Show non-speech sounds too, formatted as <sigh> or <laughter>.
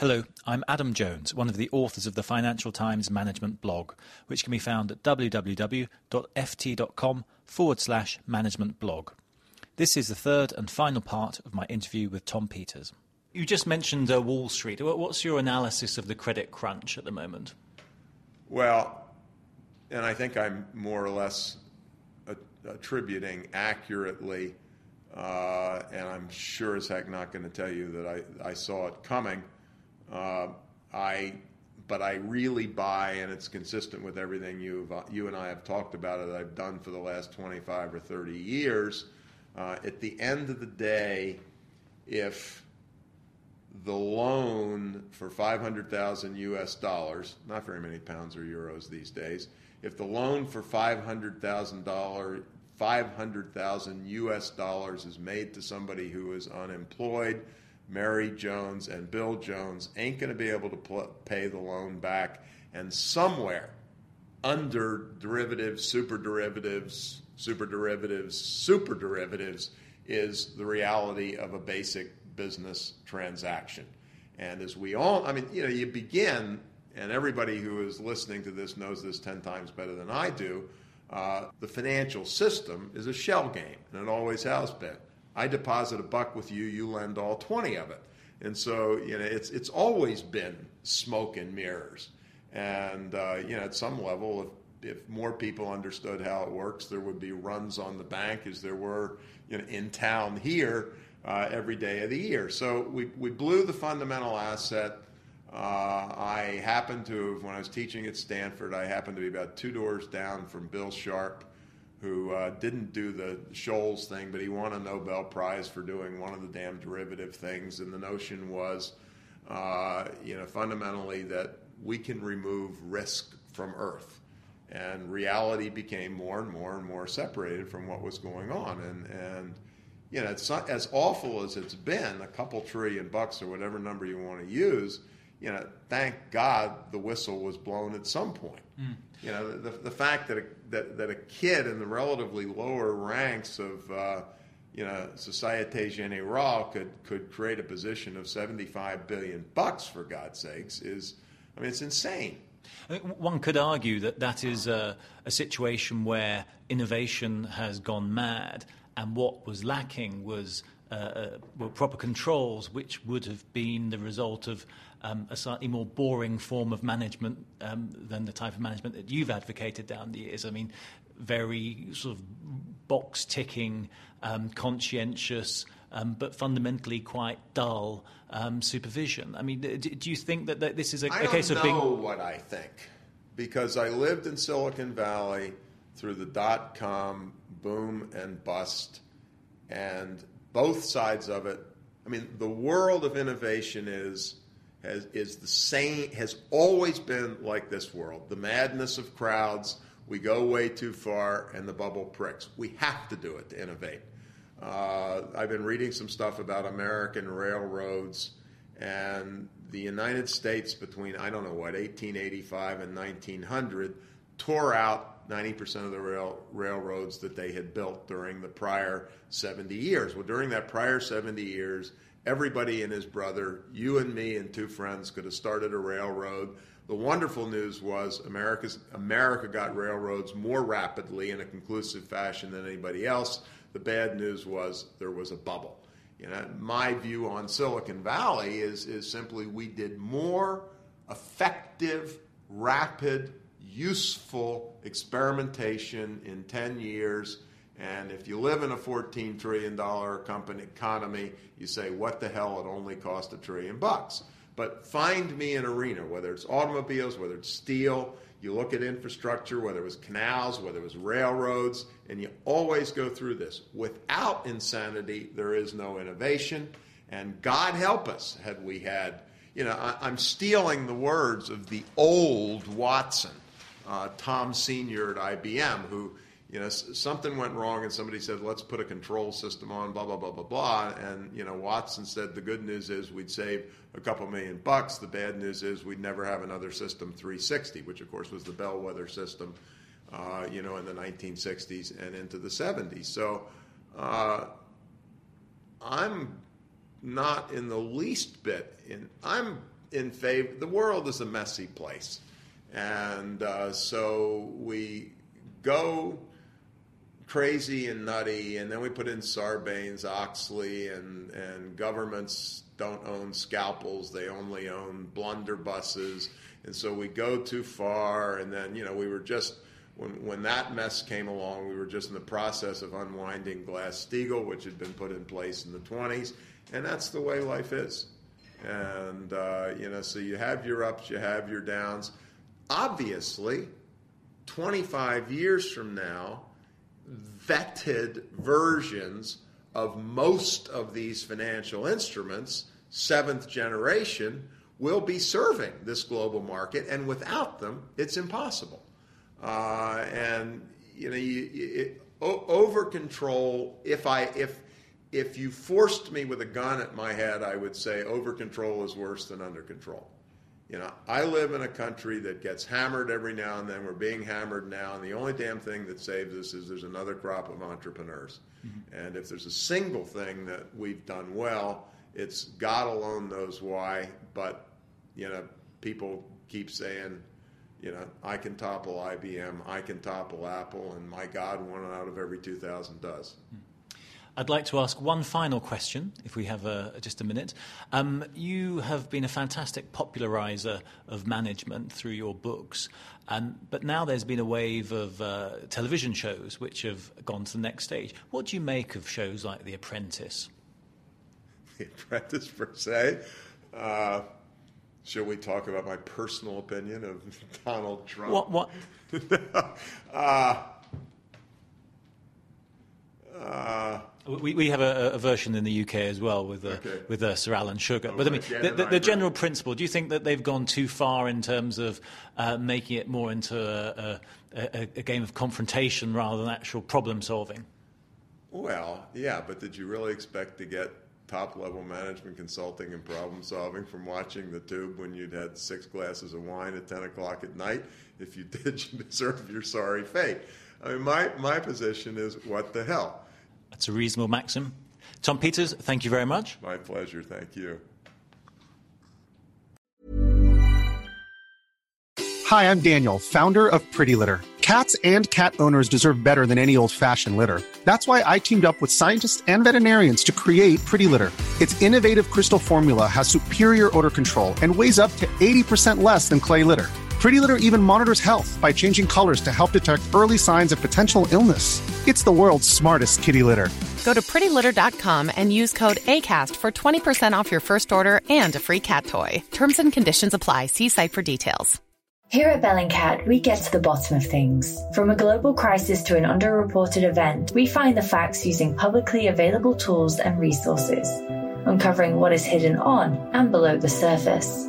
Hello, I'm Adam Jones, one of the authors of the Financial Times Management blog, which can be found at www.ft.com forward slash management blog. This is the third and final part of my interview with Tom Peters. You just mentioned uh, Wall Street. What's your analysis of the credit crunch at the moment? Well, and I think I'm more or less attributing accurately, uh, and I'm sure as heck not going to tell you that I, I saw it coming uh, I, but I really buy, and it's consistent with everything you you and I have talked about it. I've done for the last 25 or 30 years. Uh, at the end of the day, if the loan for 500,000 US dollars, not very many pounds or euros these days, if the loan for $500,000 500,000 US dollars is made to somebody who is unemployed, Mary Jones and Bill Jones ain't going to be able to pl- pay the loan back. And somewhere under derivatives, super derivatives, super derivatives, super derivatives is the reality of a basic business transaction. And as we all, I mean, you know, you begin, and everybody who is listening to this knows this 10 times better than I do. Uh, the financial system is a shell game, and it always has been. I deposit a buck with you, you lend all 20 of it. And so, you know, it's, it's always been smoke and mirrors. And, uh, you know, at some level, if, if more people understood how it works, there would be runs on the bank as there were, you know, in town here uh, every day of the year. So we, we blew the fundamental asset. Uh, I happened to, when I was teaching at Stanford, I happened to be about two doors down from Bill Sharpe who uh, didn't do the Scholes thing, but he won a Nobel Prize for doing one of the damn derivative things. And the notion was, uh, you know, fundamentally that we can remove risk from Earth. And reality became more and more and more separated from what was going on. And, and you know, it's not, as awful as it's been, a couple trillion bucks or whatever number you want to use, you know, thank God the whistle was blown at some point. Mm. You know, the, the fact that a, that, that a kid in the relatively lower ranks of, uh, you know, Societe Generale could, could create a position of 75 billion bucks, for God's sakes, is, I mean, it's insane. One could argue that that is a, a situation where innovation has gone mad, and what was lacking was uh, uh, well, proper controls, which would have been the result of um, a slightly more boring form of management um, than the type of management that you've advocated down the years. I mean, very sort of box ticking, um, conscientious, um, but fundamentally quite dull um, supervision. I mean, do, do you think that, that, this is a, a case of being. I know what I think because I lived in Silicon Valley through the dot com boom and bust, and both sides of it. I mean, the world of innovation is has, is the same, has always been like this world. The madness of crowds, we go way too far, and the bubble pricks. We have to do it to innovate. Uh, I've been reading some stuff about American railroads and the United States between, I don't know what, 1885 and 1900 tore out 90% of the rail, railroads that they had built during the prior 70 years. Well, during that prior 70 years, everybody and his brother, you and me and two friends could have started a railroad. The wonderful news was America's, America got railroads more rapidly in a conclusive fashion than anybody else. The bad news was there was a bubble. You know, my view on Silicon Valley is, is simply we did more effective, rapid, useful experimentation in 10 years and if you live in a $14 trillion company economy, you say, what the hell, it only cost a trillion bucks. But find me an arena, whether it's automobiles, whether it's steel, you look at infrastructure, whether it was canals, whether it was railroads, and you always go through this. Without insanity, there is no innovation. And God help us had we had, you know, I, am stealing the words of the old Watson, uh, Tom Sr. at IBM, who, you know, something went wrong and somebody said, let's put a control system on, blah, blah, blah, blah, blah. And, you know, Watson said the good news is we'd save a couple million bucks. The bad news is we'd never have another system 360, which, of course, was the bellwether system, uh, you know, in the 1960s and into the 70s. So uh, I'm not in the least bit in. I'm in favor. The world is a messy place, and uh, so we go crazy and nutty, and then we put in Sarbanes Oxley, and and governments don't own scalpels; they only own blunderbusses, and so we go too far, and then you know we were just. When, when that mess came along, we were just in the process of unwinding Glass Steagall, which had been put in place in the 20s and that's the way life is. And uh, you know, so you have your ups, you have your downs. Obviously, 25 years from now, vetted versions of most of these financial instruments, seventh generation, will be serving this global market, and without them, it's impossible. Uh, and you know, you, you, over control. If I if if you forced me with a gun at my head, I would say over control is worse than under control. You know, I live in a country that gets hammered every now and then. We're being hammered now, and the only damn thing that saves us is there's another crop of entrepreneurs. Mm-hmm. And if there's a single thing that we've done well, it's God alone knows why. But you know, people keep saying, you know, I can topple IBM, I can topple Apple, and my God, one out of every 2,000 does. Mm-hmm. I'd like to ask one final question, if we have uh, just a minute. Um, you have been a fantastic popularizer of management through your books, um, but now there's been a wave of uh, television shows which have gone to the next stage. What do you make of shows like The Apprentice? <laughs> The Apprentice, per se. Uh, shall we talk about my personal opinion of <laughs> Donald Trump? What? What? <laughs> uh, uh, we, we have a, a, version in the UK as well with uh, okay. with uh, Sir Alan Sugar. Oh, but I mean, the, the, the, general principle. Do you think that they've gone too far in terms of uh, making it more into a, a, a, game of confrontation rather than actual problem solving? Well, yeah, but did you really expect to get top level management consulting and problem solving from watching the tube when you'd had six glasses of wine at 10 o'clock at night? If you <laughs> did, you deserve your sorry fate. I mean, my, my position is what the hell? That's a reasonable maxim. Tom Peters, thank you very much. My pleasure. Thank you. Hi, I'm Daniel, founder of Pretty Litter. Cats and cat owners deserve better than any old fashioned litter. That's why I teamed up with scientists and veterinarians to create Pretty Litter. Its innovative crystal formula has superior odor control and weighs up to 80% less than clay litter. Pretty Litter even monitors health by changing colors to help detect early signs of potential illness. It's the world's smartest kitty litter. Go to prettylitter.com and use code ACAST for 20% off your first order and a free cat toy. Terms and conditions apply. See site for details. Here at Bellingcat, we get to the bottom of things. From a global crisis to an underreported event, we find the facts using publicly available tools and resources, uncovering what is hidden on and below the surface.